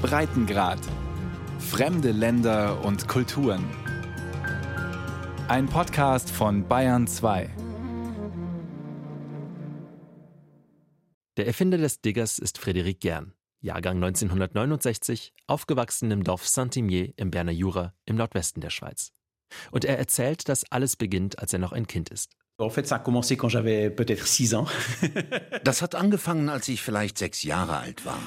Breitengrad. Fremde Länder und Kulturen. Ein Podcast von Bayern 2. Der Erfinder des Diggers ist Frédéric Gern, Jahrgang 1969, aufgewachsen im Dorf Saint-Imier im Berner Jura im Nordwesten der Schweiz. Und er erzählt, dass alles beginnt, als er noch ein Kind ist. Das hat angefangen, als ich vielleicht sechs Jahre alt war.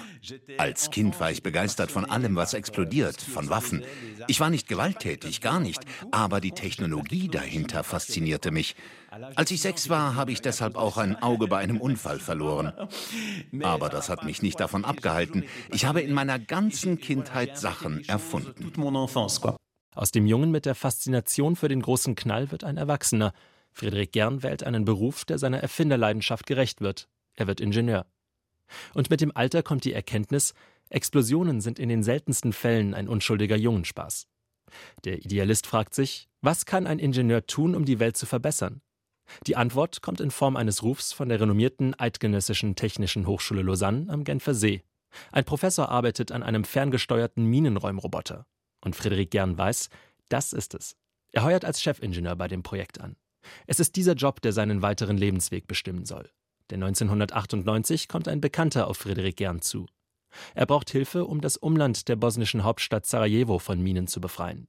Als Kind war ich begeistert von allem, was explodiert, von Waffen. Ich war nicht gewalttätig, gar nicht, aber die Technologie dahinter faszinierte mich. Als ich sechs war, habe ich deshalb auch ein Auge bei einem Unfall verloren. Aber das hat mich nicht davon abgehalten. Ich habe in meiner ganzen Kindheit Sachen erfunden. Aus dem Jungen mit der Faszination für den großen Knall wird ein Erwachsener. Friedrich Gern wählt einen Beruf, der seiner Erfinderleidenschaft gerecht wird. Er wird Ingenieur. Und mit dem Alter kommt die Erkenntnis, Explosionen sind in den seltensten Fällen ein unschuldiger Jungenspaß. Der Idealist fragt sich, was kann ein Ingenieur tun, um die Welt zu verbessern? Die Antwort kommt in Form eines Rufs von der renommierten Eidgenössischen Technischen Hochschule Lausanne am Genfer See. Ein Professor arbeitet an einem ferngesteuerten Minenräumroboter. Und Friedrich Gern weiß, das ist es. Er heuert als Chefingenieur bei dem Projekt an. Es ist dieser Job, der seinen weiteren Lebensweg bestimmen soll. Denn 1998 kommt ein Bekannter auf Friedrich Gern zu. Er braucht Hilfe, um das Umland der bosnischen Hauptstadt Sarajevo von Minen zu befreien.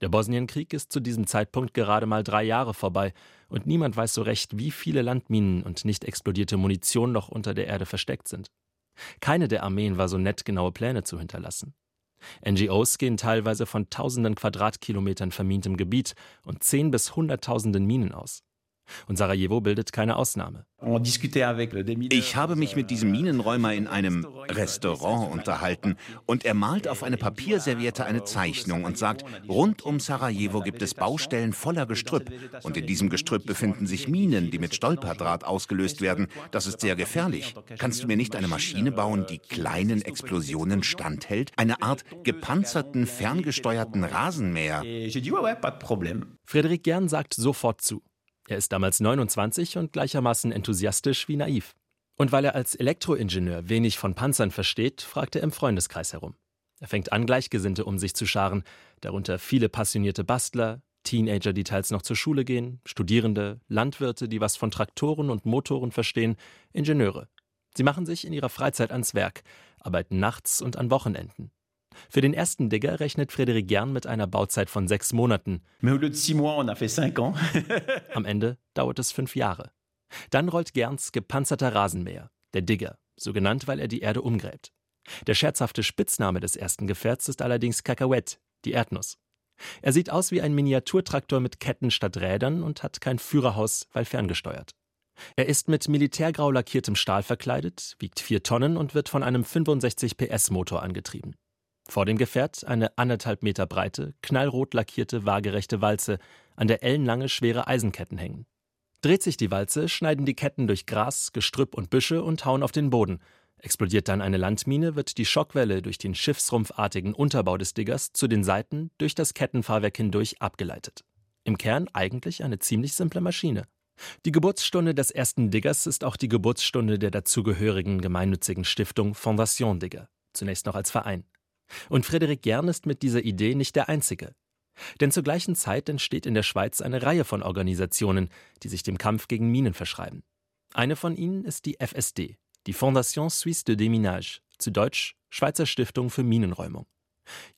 Der Bosnienkrieg ist zu diesem Zeitpunkt gerade mal drei Jahre vorbei und niemand weiß so recht, wie viele Landminen und nicht explodierte Munition noch unter der Erde versteckt sind. Keine der Armeen war so nett, genaue Pläne zu hinterlassen. NGOs gehen teilweise von tausenden Quadratkilometern vermintem Gebiet und zehn bis hunderttausenden Minen aus. Und Sarajevo bildet keine Ausnahme. Ich habe mich mit diesem Minenräumer in einem Restaurant unterhalten und er malt auf eine Papierserviette eine Zeichnung und sagt, rund um Sarajevo gibt es Baustellen voller Gestrüpp und in diesem Gestrüpp befinden sich Minen, die mit Stolperdraht ausgelöst werden. Das ist sehr gefährlich. Kannst du mir nicht eine Maschine bauen, die kleinen Explosionen standhält? Eine Art gepanzerten, ferngesteuerten Rasenmäher? Friedrich Gern sagt sofort zu. Er ist damals 29 und gleichermaßen enthusiastisch wie naiv. Und weil er als Elektroingenieur wenig von Panzern versteht, fragt er im Freundeskreis herum. Er fängt an, Gleichgesinnte um sich zu scharen, darunter viele passionierte Bastler, Teenager, die teils noch zur Schule gehen, Studierende, Landwirte, die was von Traktoren und Motoren verstehen, Ingenieure. Sie machen sich in ihrer Freizeit ans Werk, arbeiten nachts und an Wochenenden. Für den ersten Digger rechnet Frédéric Gern mit einer Bauzeit von sechs Monaten. Am Ende dauert es fünf Jahre. Dann rollt Gerns gepanzerter Rasenmäher, der Digger, so genannt, weil er die Erde umgräbt. Der scherzhafte Spitzname des ersten Gefährts ist allerdings Cacahuète, die Erdnuss. Er sieht aus wie ein Miniaturtraktor mit Ketten statt Rädern und hat kein Führerhaus, weil ferngesteuert. Er ist mit militärgrau lackiertem Stahl verkleidet, wiegt vier Tonnen und wird von einem 65 PS Motor angetrieben. Vor dem Gefährt eine anderthalb Meter breite, knallrot lackierte, waagerechte Walze, an der ellenlange, schwere Eisenketten hängen. Dreht sich die Walze, schneiden die Ketten durch Gras, Gestrüpp und Büsche und hauen auf den Boden. Explodiert dann eine Landmine, wird die Schockwelle durch den schiffsrumpfartigen Unterbau des Diggers zu den Seiten durch das Kettenfahrwerk hindurch abgeleitet. Im Kern eigentlich eine ziemlich simple Maschine. Die Geburtsstunde des ersten Diggers ist auch die Geburtsstunde der dazugehörigen gemeinnützigen Stiftung Fondation Digger, zunächst noch als Verein. Und Friedrich Gern ist mit dieser Idee nicht der Einzige. Denn zur gleichen Zeit entsteht in der Schweiz eine Reihe von Organisationen, die sich dem Kampf gegen Minen verschreiben. Eine von ihnen ist die FSD, die Fondation Suisse de Déminage, zu Deutsch Schweizer Stiftung für Minenräumung.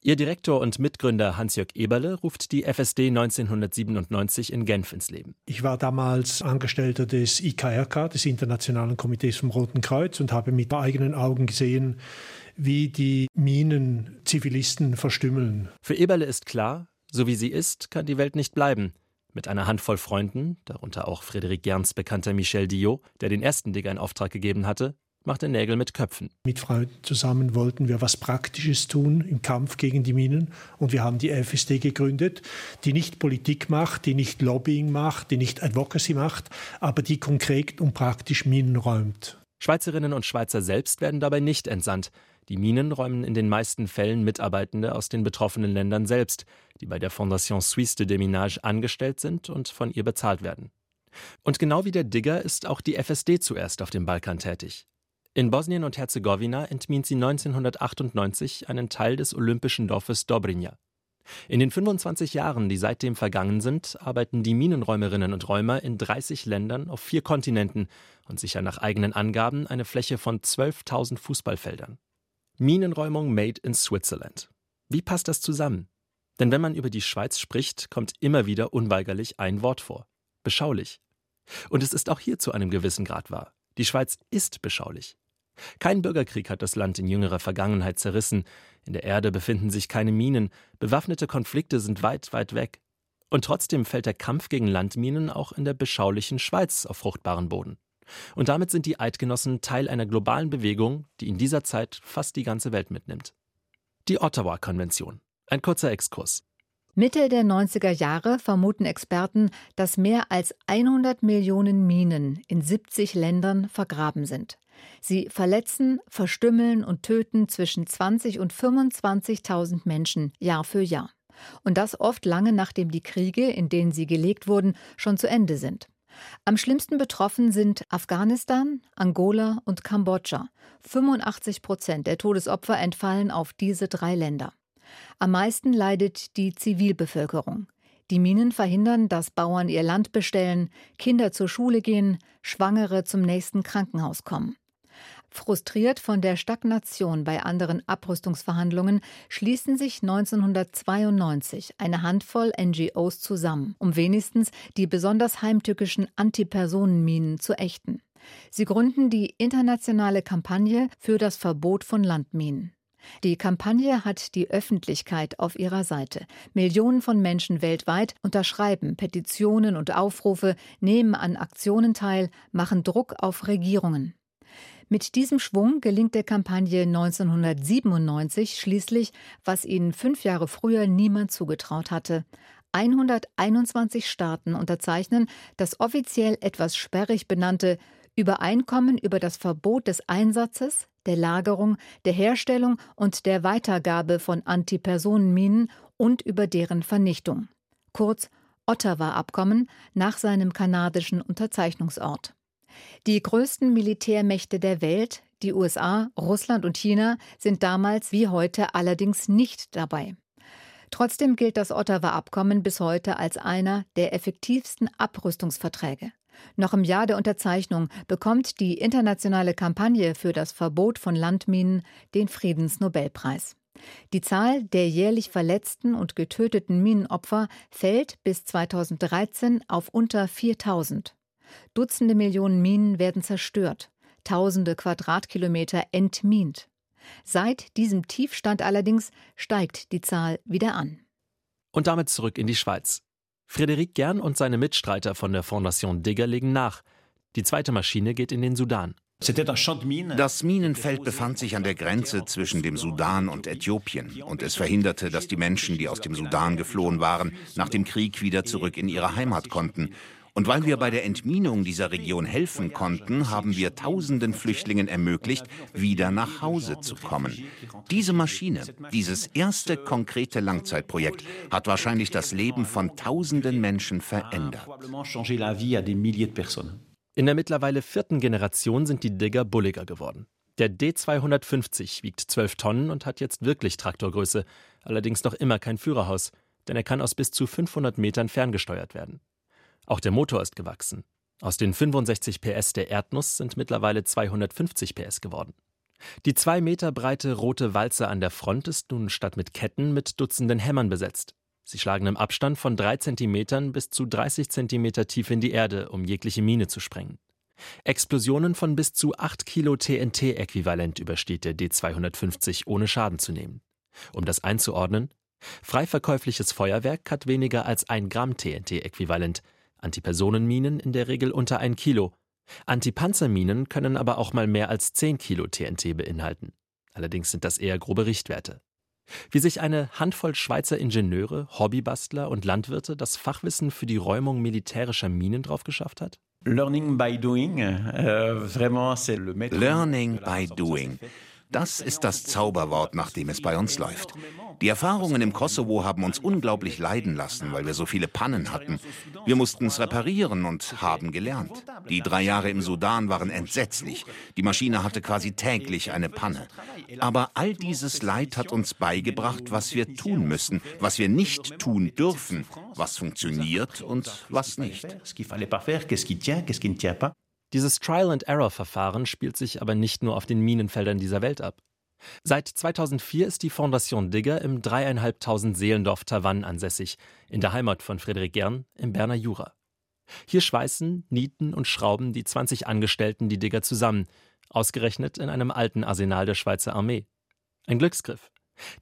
Ihr Direktor und Mitgründer Hans-Jörg Eberle ruft die FSD 1997 in Genf ins Leben. Ich war damals Angestellter des IKRK, des Internationalen Komitees vom Roten Kreuz, und habe mit eigenen Augen gesehen, wie die Minen Zivilisten verstümmeln. Für Eberle ist klar, so wie sie ist, kann die Welt nicht bleiben. Mit einer Handvoll Freunden, darunter auch Frédéric Gerns bekannter Michel Diot, der den ersten Digger in Auftrag gegeben hatte, macht er Nägel mit Köpfen. Mit Freunden zusammen wollten wir was Praktisches tun im Kampf gegen die Minen und wir haben die FSD gegründet, die nicht Politik macht, die nicht Lobbying macht, die nicht Advocacy macht, aber die konkret und praktisch Minen räumt. Schweizerinnen und Schweizer selbst werden dabei nicht entsandt. Die Minen räumen in den meisten Fällen Mitarbeitende aus den betroffenen Ländern selbst, die bei der Fondation Suisse de Déminage angestellt sind und von ihr bezahlt werden. Und genau wie der Digger ist auch die FSD zuerst auf dem Balkan tätig. In Bosnien und Herzegowina entmint sie 1998 einen Teil des olympischen Dorfes Dobrinja. In den 25 Jahren, die seitdem vergangen sind, arbeiten die Minenräumerinnen und Räumer in 30 Ländern auf vier Kontinenten und sichern nach eigenen Angaben eine Fläche von 12.000 Fußballfeldern. Minenräumung made in Switzerland. Wie passt das zusammen? Denn wenn man über die Schweiz spricht, kommt immer wieder unweigerlich ein Wort vor. Beschaulich. Und es ist auch hier zu einem gewissen Grad wahr. Die Schweiz ist beschaulich. Kein Bürgerkrieg hat das Land in jüngerer Vergangenheit zerrissen, in der Erde befinden sich keine Minen, bewaffnete Konflikte sind weit, weit weg. Und trotzdem fällt der Kampf gegen Landminen auch in der beschaulichen Schweiz auf fruchtbaren Boden. Und damit sind die Eidgenossen Teil einer globalen Bewegung, die in dieser Zeit fast die ganze Welt mitnimmt. Die Ottawa-Konvention. Ein kurzer Exkurs. Mitte der 90er Jahre vermuten Experten, dass mehr als 100 Millionen Minen in 70 Ländern vergraben sind. Sie verletzen, verstümmeln und töten zwischen 20 und 25.000 Menschen Jahr für Jahr. Und das oft lange nachdem die Kriege, in denen sie gelegt wurden, schon zu Ende sind. Am schlimmsten betroffen sind Afghanistan, Angola und Kambodscha. 85 Prozent der Todesopfer entfallen auf diese drei Länder. Am meisten leidet die Zivilbevölkerung. Die Minen verhindern, dass Bauern ihr Land bestellen, Kinder zur Schule gehen, Schwangere zum nächsten Krankenhaus kommen. Frustriert von der Stagnation bei anderen Abrüstungsverhandlungen schließen sich 1992 eine Handvoll NGOs zusammen, um wenigstens die besonders heimtückischen Antipersonenminen zu ächten. Sie gründen die internationale Kampagne für das Verbot von Landminen. Die Kampagne hat die Öffentlichkeit auf ihrer Seite. Millionen von Menschen weltweit unterschreiben Petitionen und Aufrufe, nehmen an Aktionen teil, machen Druck auf Regierungen. Mit diesem Schwung gelingt der Kampagne 1997 schließlich, was ihnen fünf Jahre früher niemand zugetraut hatte. 121 Staaten unterzeichnen das offiziell etwas sperrig benannte Übereinkommen über das Verbot des Einsatzes, der Lagerung, der Herstellung und der Weitergabe von Antipersonenminen und über deren Vernichtung. Kurz Ottawa-Abkommen nach seinem kanadischen Unterzeichnungsort. Die größten Militärmächte der Welt, die USA, Russland und China, sind damals wie heute allerdings nicht dabei. Trotzdem gilt das Ottawa-Abkommen bis heute als einer der effektivsten Abrüstungsverträge. Noch im Jahr der Unterzeichnung bekommt die internationale Kampagne für das Verbot von Landminen den Friedensnobelpreis. Die Zahl der jährlich verletzten und getöteten Minenopfer fällt bis 2013 auf unter 4000. Dutzende Millionen Minen werden zerstört, tausende Quadratkilometer entmint. Seit diesem Tiefstand allerdings steigt die Zahl wieder an. Und damit zurück in die Schweiz. Frédéric Gern und seine Mitstreiter von der Fondation Digger legen nach. Die zweite Maschine geht in den Sudan. Das Minenfeld befand sich an der Grenze zwischen dem Sudan und Äthiopien und es verhinderte, dass die Menschen, die aus dem Sudan geflohen waren, nach dem Krieg wieder zurück in ihre Heimat konnten. Und weil wir bei der Entminung dieser Region helfen konnten, haben wir tausenden Flüchtlingen ermöglicht, wieder nach Hause zu kommen. Diese Maschine, dieses erste konkrete Langzeitprojekt, hat wahrscheinlich das Leben von tausenden Menschen verändert. In der mittlerweile vierten Generation sind die Digger bulliger geworden. Der D250 wiegt 12 Tonnen und hat jetzt wirklich Traktorgröße, allerdings noch immer kein Führerhaus, denn er kann aus bis zu 500 Metern ferngesteuert werden. Auch der Motor ist gewachsen. Aus den 65 PS der Erdnuss sind mittlerweile 250 PS geworden. Die zwei Meter breite rote Walze an der Front ist nun statt mit Ketten mit Dutzenden Hämmern besetzt. Sie schlagen im Abstand von drei Zentimetern bis zu 30 Zentimeter tief in die Erde, um jegliche Mine zu sprengen. Explosionen von bis zu 8 Kilo TNT-Äquivalent übersteht der D250 ohne Schaden zu nehmen. Um das einzuordnen, frei verkäufliches Feuerwerk hat weniger als ein Gramm TNT-Äquivalent, Antipersonenminen in der Regel unter ein Kilo. Antipanzerminen können aber auch mal mehr als 10 Kilo TNT beinhalten. Allerdings sind das eher grobe Richtwerte. Wie sich eine Handvoll Schweizer Ingenieure, Hobbybastler und Landwirte das Fachwissen für die Räumung militärischer Minen drauf geschafft hat? Learning by doing. Äh, Learning by doing. Das ist das Zauberwort, nach dem es bei uns läuft. Die Erfahrungen im Kosovo haben uns unglaublich leiden lassen, weil wir so viele Pannen hatten. Wir mussten es reparieren und haben gelernt. Die drei Jahre im Sudan waren entsetzlich. Die Maschine hatte quasi täglich eine Panne. Aber all dieses Leid hat uns beigebracht, was wir tun müssen, was wir nicht tun dürfen, was funktioniert und was nicht. Dieses Trial-and-Error-Verfahren spielt sich aber nicht nur auf den Minenfeldern dieser Welt ab. Seit 2004 ist die Fondation Digger im dreieinhalbtausend Seelendorf Tavannes ansässig, in der Heimat von Frederik Gern im Berner Jura. Hier schweißen, nieten und schrauben die 20 Angestellten die Digger zusammen, ausgerechnet in einem alten Arsenal der Schweizer Armee. Ein Glücksgriff.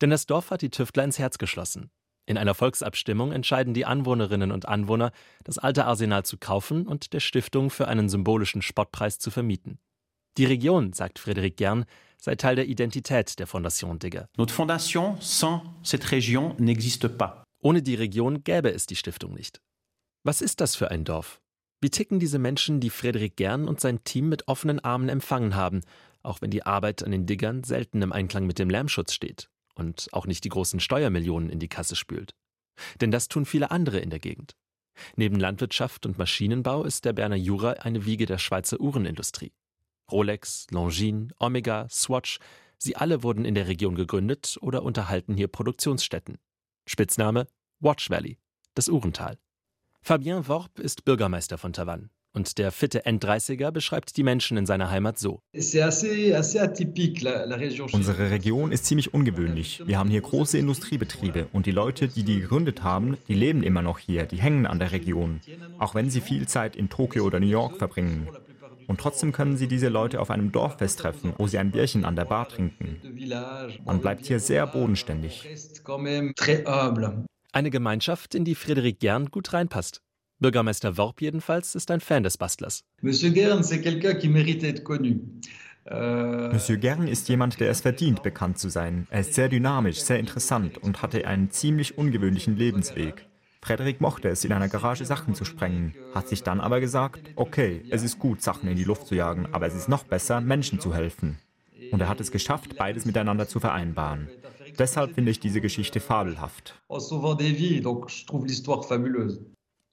Denn das Dorf hat die Tüftler ins Herz geschlossen. In einer Volksabstimmung entscheiden die Anwohnerinnen und Anwohner, das alte Arsenal zu kaufen und der Stiftung für einen symbolischen Spottpreis zu vermieten. Die Region, sagt Frédéric Gern, sei Teil der Identität der Fondation Digger. Notre fondation sans cette région n'existe pas. Ohne die Region gäbe es die Stiftung nicht. Was ist das für ein Dorf? Wie ticken diese Menschen, die Frédéric Gern und sein Team mit offenen Armen empfangen haben, auch wenn die Arbeit an den Diggern selten im Einklang mit dem Lärmschutz steht? Und auch nicht die großen Steuermillionen in die Kasse spült. Denn das tun viele andere in der Gegend. Neben Landwirtschaft und Maschinenbau ist der Berner Jura eine Wiege der Schweizer Uhrenindustrie. Rolex, Longines, Omega, Swatch, sie alle wurden in der Region gegründet oder unterhalten hier Produktionsstätten. Spitzname Watch Valley, das Uhrental. Fabien Worp ist Bürgermeister von Tavannes. Und der fitte N30er beschreibt die Menschen in seiner Heimat so. Unsere Region ist ziemlich ungewöhnlich. Wir haben hier große Industriebetriebe und die Leute, die die gegründet haben, die leben immer noch hier, die hängen an der Region, auch wenn sie viel Zeit in Tokio oder New York verbringen. Und trotzdem können Sie diese Leute auf einem Dorffest treffen, wo sie ein Bierchen an der Bar trinken. Man bleibt hier sehr bodenständig. Eine Gemeinschaft, in die Friedrich Gern gut reinpasst. Bürgermeister Worp jedenfalls ist ein Fan des Bastlers. Monsieur Gern, c'est quelqu'un qui mérite être connu. Euh, Monsieur Gern ist jemand, der es verdient, bekannt zu sein. Er ist sehr dynamisch, sehr interessant und hatte einen ziemlich ungewöhnlichen Lebensweg. Frederik mochte es, in einer Garage Sachen zu sprengen, hat sich dann aber gesagt, okay, es ist gut, Sachen in die Luft zu jagen, aber es ist noch besser, Menschen zu helfen. Und er hat es geschafft, beides miteinander zu vereinbaren. Deshalb finde ich diese Geschichte fabelhaft.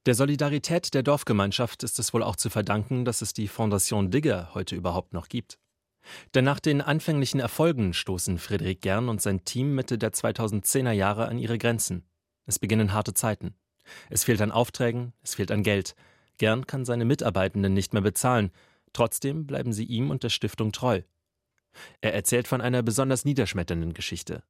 Der Solidarität der Dorfgemeinschaft ist es wohl auch zu verdanken, dass es die Fondation Digger heute überhaupt noch gibt. Denn nach den anfänglichen Erfolgen stoßen Friedrich Gern und sein Team Mitte der 2010er Jahre an ihre Grenzen. Es beginnen harte Zeiten. Es fehlt an Aufträgen, es fehlt an Geld. Gern kann seine Mitarbeitenden nicht mehr bezahlen. Trotzdem bleiben sie ihm und der Stiftung treu. Er erzählt von einer besonders niederschmetternden Geschichte.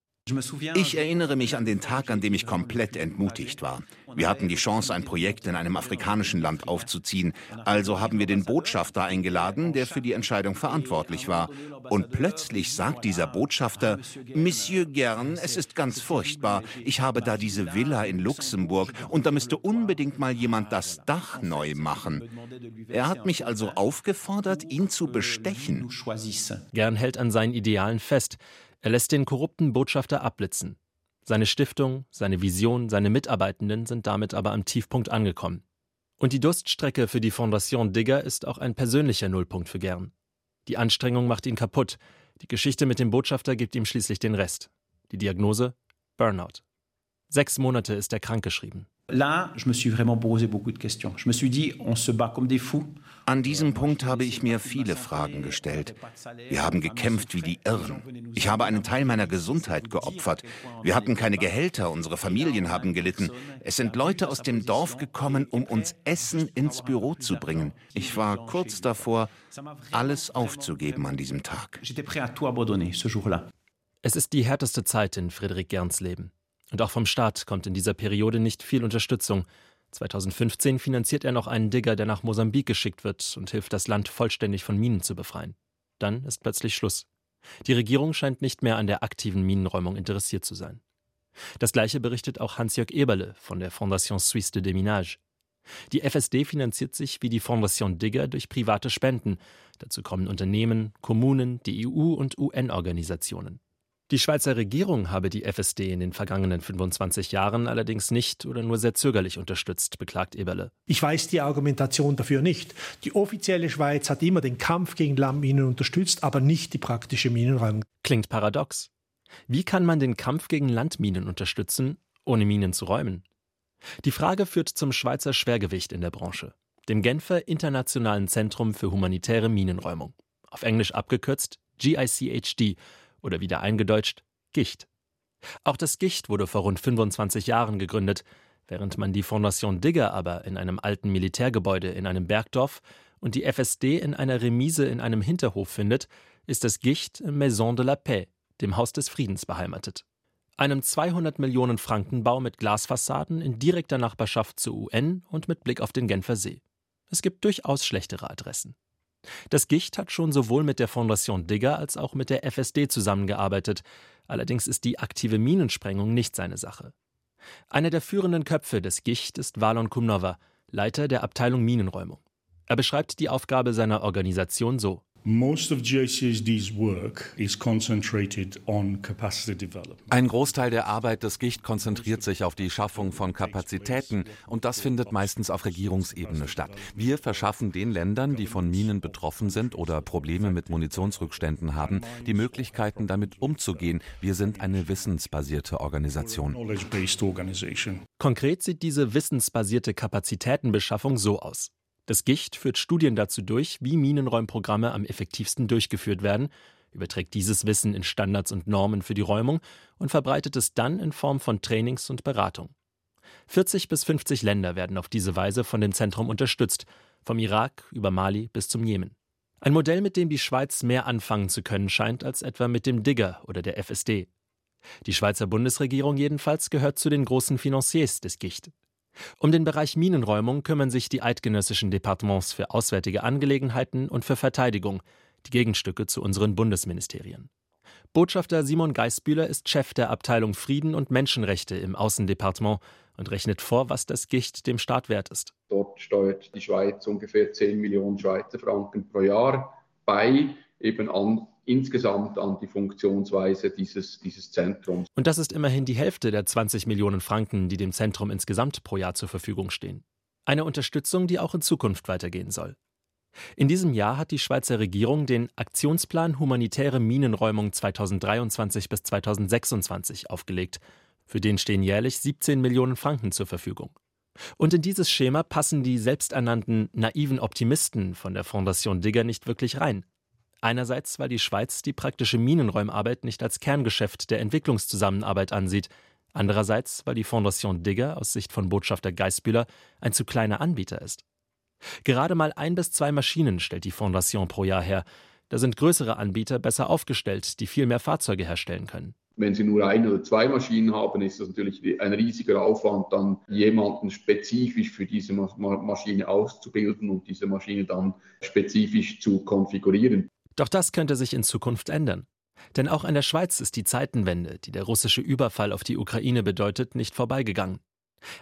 Ich erinnere mich an den Tag, an dem ich komplett entmutigt war. Wir hatten die Chance, ein Projekt in einem afrikanischen Land aufzuziehen. Also haben wir den Botschafter eingeladen, der für die Entscheidung verantwortlich war. Und plötzlich sagt dieser Botschafter, Monsieur Gern, es ist ganz furchtbar. Ich habe da diese Villa in Luxemburg und da müsste unbedingt mal jemand das Dach neu machen. Er hat mich also aufgefordert, ihn zu bestechen. Gern hält an seinen Idealen fest. Er lässt den korrupten Botschafter abblitzen. Seine Stiftung, seine Vision, seine Mitarbeitenden sind damit aber am Tiefpunkt angekommen. Und die Durststrecke für die Fondation Digger ist auch ein persönlicher Nullpunkt für Gern. Die Anstrengung macht ihn kaputt. Die Geschichte mit dem Botschafter gibt ihm schließlich den Rest. Die Diagnose? Burnout. Sechs Monate ist er krankgeschrieben. Là, je me suis vraiment posé beaucoup de questions. Je me suis dit, on se bat comme des fous. An diesem Punkt habe ich mir viele Fragen gestellt. Wir haben gekämpft wie die Irren. Ich habe einen Teil meiner Gesundheit geopfert. Wir hatten keine Gehälter, unsere Familien haben gelitten. Es sind Leute aus dem Dorf gekommen, um uns Essen ins Büro zu bringen. Ich war kurz davor, alles aufzugeben an diesem Tag. Es ist die härteste Zeit in Friedrich Gerns Leben. Und auch vom Staat kommt in dieser Periode nicht viel Unterstützung. 2015 finanziert er noch einen Digger, der nach Mosambik geschickt wird und hilft, das Land vollständig von Minen zu befreien. Dann ist plötzlich Schluss. Die Regierung scheint nicht mehr an der aktiven Minenräumung interessiert zu sein. Das gleiche berichtet auch Hans-Jörg Eberle von der Fondation Suisse de Déminage. Die FSD finanziert sich wie die Fondation Digger durch private Spenden. Dazu kommen Unternehmen, Kommunen, die EU und UN-Organisationen. Die Schweizer Regierung habe die FSD in den vergangenen 25 Jahren allerdings nicht oder nur sehr zögerlich unterstützt, beklagt Eberle. Ich weiß die Argumentation dafür nicht. Die offizielle Schweiz hat immer den Kampf gegen Landminen unterstützt, aber nicht die praktische Minenräumung. Klingt paradox. Wie kann man den Kampf gegen Landminen unterstützen, ohne Minen zu räumen? Die Frage führt zum Schweizer Schwergewicht in der Branche, dem Genfer Internationalen Zentrum für humanitäre Minenräumung, auf Englisch abgekürzt GICHD oder wieder eingedeutscht Gicht. Auch das Gicht wurde vor rund 25 Jahren gegründet, während man die Fondation Digger aber in einem alten Militärgebäude in einem Bergdorf und die FSD in einer Remise in einem Hinterhof findet, ist das Gicht im Maison de la Paix, dem Haus des Friedens, beheimatet. Einem 200 Millionen Franken Bau mit Glasfassaden in direkter Nachbarschaft zur UN und mit Blick auf den Genfer See. Es gibt durchaus schlechtere Adressen. Das Gicht hat schon sowohl mit der Fondation Digger als auch mit der FSD zusammengearbeitet, allerdings ist die aktive Minensprengung nicht seine Sache. Einer der führenden Köpfe des Gicht ist Valon Kumnova, Leiter der Abteilung Minenräumung. Er beschreibt die Aufgabe seiner Organisation so ein Großteil der Arbeit des Gicht konzentriert sich auf die Schaffung von Kapazitäten und das findet meistens auf Regierungsebene statt. Wir verschaffen den Ländern, die von Minen betroffen sind oder Probleme mit Munitionsrückständen haben, die Möglichkeiten damit umzugehen. Wir sind eine wissensbasierte Organisation. Konkret sieht diese wissensbasierte Kapazitätenbeschaffung so aus. Das Gicht führt Studien dazu durch, wie Minenräumprogramme am effektivsten durchgeführt werden, überträgt dieses Wissen in Standards und Normen für die Räumung und verbreitet es dann in Form von Trainings und Beratung. 40 bis 50 Länder werden auf diese Weise von dem Zentrum unterstützt, vom Irak über Mali bis zum Jemen. Ein Modell, mit dem die Schweiz mehr anfangen zu können scheint als etwa mit dem Digger oder der FSD. Die Schweizer Bundesregierung jedenfalls gehört zu den großen Financiers des Gicht. Um den Bereich Minenräumung kümmern sich die eidgenössischen Departements für Auswärtige Angelegenheiten und für Verteidigung, die Gegenstücke zu unseren Bundesministerien. Botschafter Simon Geisbühler ist Chef der Abteilung Frieden und Menschenrechte im Außendepartement und rechnet vor, was das Gicht dem Staat wert ist. Dort steuert die Schweiz ungefähr 10 Millionen Schweizer Franken pro Jahr bei, eben an insgesamt an die Funktionsweise dieses, dieses Zentrums. Und das ist immerhin die Hälfte der 20 Millionen Franken, die dem Zentrum insgesamt pro Jahr zur Verfügung stehen. Eine Unterstützung, die auch in Zukunft weitergehen soll. In diesem Jahr hat die Schweizer Regierung den Aktionsplan Humanitäre Minenräumung 2023 bis 2026 aufgelegt. Für den stehen jährlich 17 Millionen Franken zur Verfügung. Und in dieses Schema passen die selbsternannten naiven Optimisten von der Fondation Digger nicht wirklich rein. Einerseits, weil die Schweiz die praktische Minenräumarbeit nicht als Kerngeschäft der Entwicklungszusammenarbeit ansieht, andererseits, weil die Fondation Digger aus Sicht von Botschafter Geisbühler ein zu kleiner Anbieter ist. Gerade mal ein bis zwei Maschinen stellt die Fondation pro Jahr her. Da sind größere Anbieter besser aufgestellt, die viel mehr Fahrzeuge herstellen können. Wenn Sie nur ein oder zwei Maschinen haben, ist das natürlich ein riesiger Aufwand, dann jemanden spezifisch für diese Maschine auszubilden und diese Maschine dann spezifisch zu konfigurieren. Doch das könnte sich in Zukunft ändern. Denn auch an der Schweiz ist die Zeitenwende, die der russische Überfall auf die Ukraine bedeutet, nicht vorbeigegangen.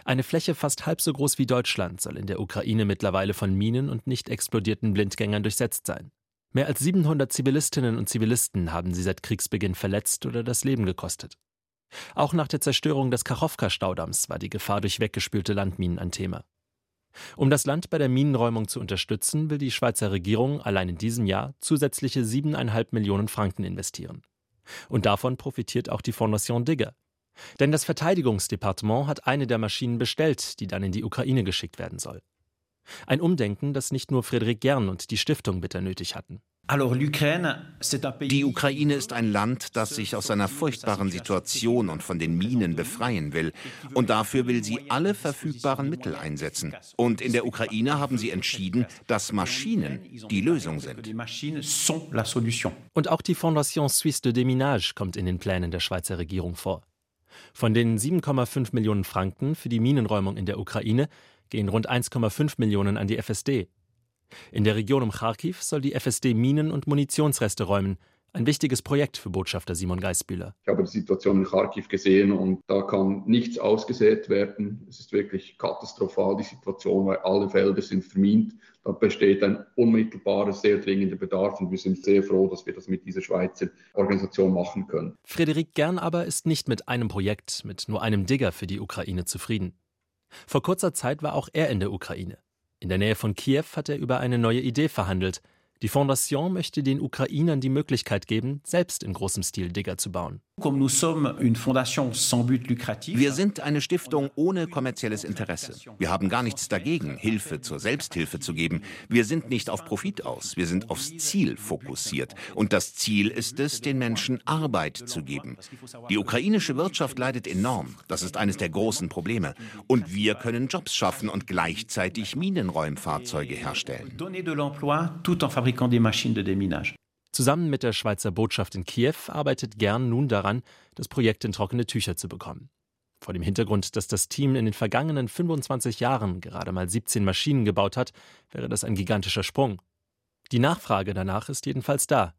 Eine Fläche fast halb so groß wie Deutschland soll in der Ukraine mittlerweile von Minen und nicht explodierten Blindgängern durchsetzt sein. Mehr als 700 Zivilistinnen und Zivilisten haben sie seit Kriegsbeginn verletzt oder das Leben gekostet. Auch nach der Zerstörung des Kachowka-Staudamms war die Gefahr durch weggespülte Landminen ein Thema. Um das Land bei der Minenräumung zu unterstützen, will die Schweizer Regierung allein in diesem Jahr zusätzliche 7,5 Millionen Franken investieren. Und davon profitiert auch die Fondation Digger. Denn das Verteidigungsdepartement hat eine der Maschinen bestellt, die dann in die Ukraine geschickt werden soll. Ein Umdenken, das nicht nur Friedrich Gern und die Stiftung bitter nötig hatten. Die Ukraine ist ein Land, das sich aus seiner furchtbaren Situation und von den Minen befreien will. Und dafür will sie alle verfügbaren Mittel einsetzen. Und in der Ukraine haben sie entschieden, dass Maschinen die Lösung sind. Und auch die Fondation Suisse de Déminage kommt in den Plänen der Schweizer Regierung vor. Von den 7,5 Millionen Franken für die Minenräumung in der Ukraine gehen rund 1,5 Millionen an die FSD. In der Region um Kharkiv soll die FSD Minen und Munitionsreste räumen, Ein wichtiges Projekt für Botschafter Simon Geisbühler. Ich habe die Situation in Kharkiv gesehen und da kann nichts ausgesät werden. Es ist wirklich katastrophal, die Situation, weil alle Felder sind vermint. Da besteht ein unmittelbarer, sehr dringender Bedarf und wir sind sehr froh, dass wir das mit dieser Schweizer Organisation machen können. Frederik Gern aber ist nicht mit einem Projekt, mit nur einem Digger für die Ukraine zufrieden. Vor kurzer Zeit war auch er in der Ukraine. In der Nähe von Kiew hat er über eine neue Idee verhandelt – die Fondation möchte den Ukrainern die Möglichkeit geben, selbst in großem Stil Digger zu bauen. Wir sind eine Stiftung ohne kommerzielles Interesse. Wir haben gar nichts dagegen, Hilfe zur Selbsthilfe zu geben. Wir sind nicht auf Profit aus, wir sind aufs Ziel fokussiert. Und das Ziel ist es, den Menschen Arbeit zu geben. Die ukrainische Wirtschaft leidet enorm. Das ist eines der großen Probleme. Und wir können Jobs schaffen und gleichzeitig Minenräumfahrzeuge herstellen. Zusammen mit der Schweizer Botschaft in Kiew arbeitet Gern nun daran, das Projekt in trockene Tücher zu bekommen. Vor dem Hintergrund, dass das Team in den vergangenen 25 Jahren gerade mal 17 Maschinen gebaut hat, wäre das ein gigantischer Sprung. Die Nachfrage danach ist jedenfalls da.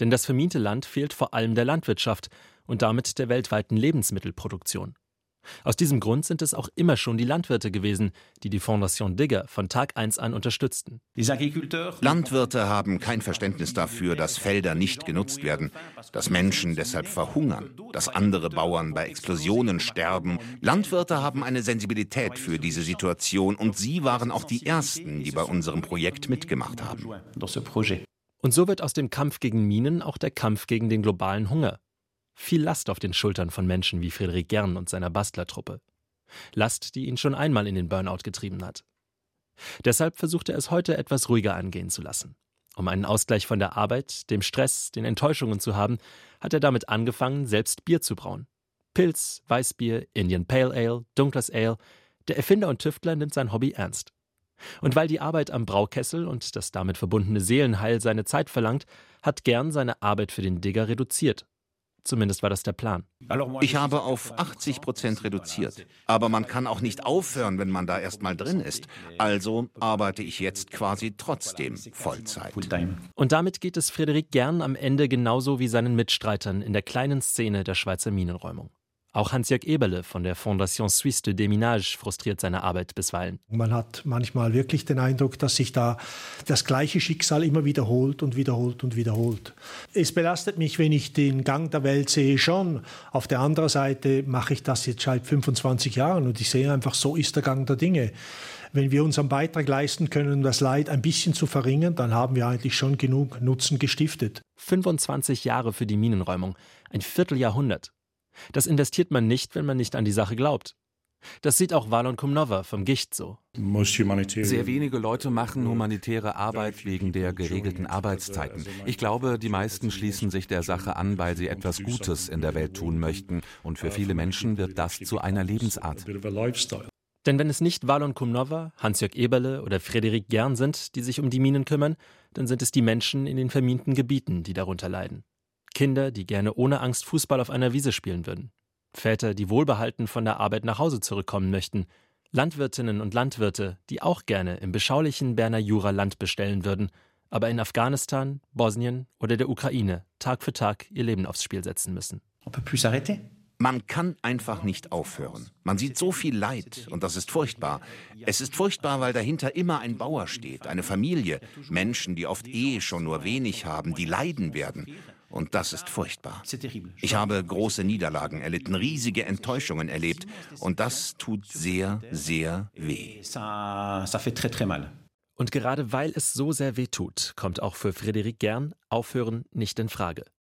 Denn das vermiente Land fehlt vor allem der Landwirtschaft und damit der weltweiten Lebensmittelproduktion. Aus diesem Grund sind es auch immer schon die Landwirte gewesen, die die Fondation Digger von Tag 1 an unterstützten. Landwirte haben kein Verständnis dafür, dass Felder nicht genutzt werden, dass Menschen deshalb verhungern, dass andere Bauern bei Explosionen sterben. Landwirte haben eine Sensibilität für diese Situation und sie waren auch die Ersten, die bei unserem Projekt mitgemacht haben. Und so wird aus dem Kampf gegen Minen auch der Kampf gegen den globalen Hunger viel Last auf den Schultern von Menschen wie Friedrich Gern und seiner Bastlertruppe. Last, die ihn schon einmal in den Burnout getrieben hat. Deshalb versucht er es heute etwas ruhiger angehen zu lassen. Um einen Ausgleich von der Arbeit, dem Stress, den Enttäuschungen zu haben, hat er damit angefangen, selbst Bier zu brauen. Pilz, Weißbier, Indian Pale Ale, dunkles Ale. Der Erfinder und Tüftler nimmt sein Hobby ernst. Und weil die Arbeit am Braukessel und das damit verbundene Seelenheil seine Zeit verlangt, hat Gern seine Arbeit für den Digger reduziert Zumindest war das der Plan. Ich habe auf 80 Prozent reduziert. Aber man kann auch nicht aufhören, wenn man da erstmal drin ist. Also arbeite ich jetzt quasi trotzdem Vollzeit. Und damit geht es Frederik Gern am Ende genauso wie seinen Mitstreitern in der kleinen Szene der Schweizer Minenräumung. Auch Hans-Jörg Eberle von der Fondation Suisse de Déminage frustriert seine Arbeit bisweilen. Man hat manchmal wirklich den Eindruck, dass sich da das gleiche Schicksal immer wiederholt und wiederholt und wiederholt. Es belastet mich, wenn ich den Gang der Welt sehe, schon. Auf der anderen Seite mache ich das jetzt seit 25 Jahren und ich sehe einfach, so ist der Gang der Dinge. Wenn wir unseren Beitrag leisten können, um das Leid ein bisschen zu verringern, dann haben wir eigentlich schon genug Nutzen gestiftet. 25 Jahre für die Minenräumung, ein Vierteljahrhundert. Das investiert man nicht, wenn man nicht an die Sache glaubt. Das sieht auch Valon Kumnova vom Gicht so. Sehr wenige Leute machen humanitäre Arbeit wegen der geregelten Arbeitszeiten. Ich glaube, die meisten schließen sich der Sache an, weil sie etwas Gutes in der Welt tun möchten. Und für viele Menschen wird das zu einer Lebensart. Denn wenn es nicht Valon Kumnova, Hans-Jörg Eberle oder Frederik Gern sind, die sich um die Minen kümmern, dann sind es die Menschen in den verminten Gebieten, die darunter leiden. Kinder, die gerne ohne Angst Fußball auf einer Wiese spielen würden. Väter, die wohlbehalten von der Arbeit nach Hause zurückkommen möchten. Landwirtinnen und Landwirte, die auch gerne im beschaulichen Berner Jura Land bestellen würden, aber in Afghanistan, Bosnien oder der Ukraine Tag für Tag ihr Leben aufs Spiel setzen müssen. Man kann einfach nicht aufhören. Man sieht so viel Leid und das ist furchtbar. Es ist furchtbar, weil dahinter immer ein Bauer steht, eine Familie, Menschen, die oft eh schon nur wenig haben, die leiden werden. Und das ist furchtbar. Ich habe große Niederlagen erlitten, riesige Enttäuschungen erlebt. Und das tut sehr, sehr weh. Und gerade weil es so sehr weh tut, kommt auch für Frederik Gern Aufhören nicht in Frage.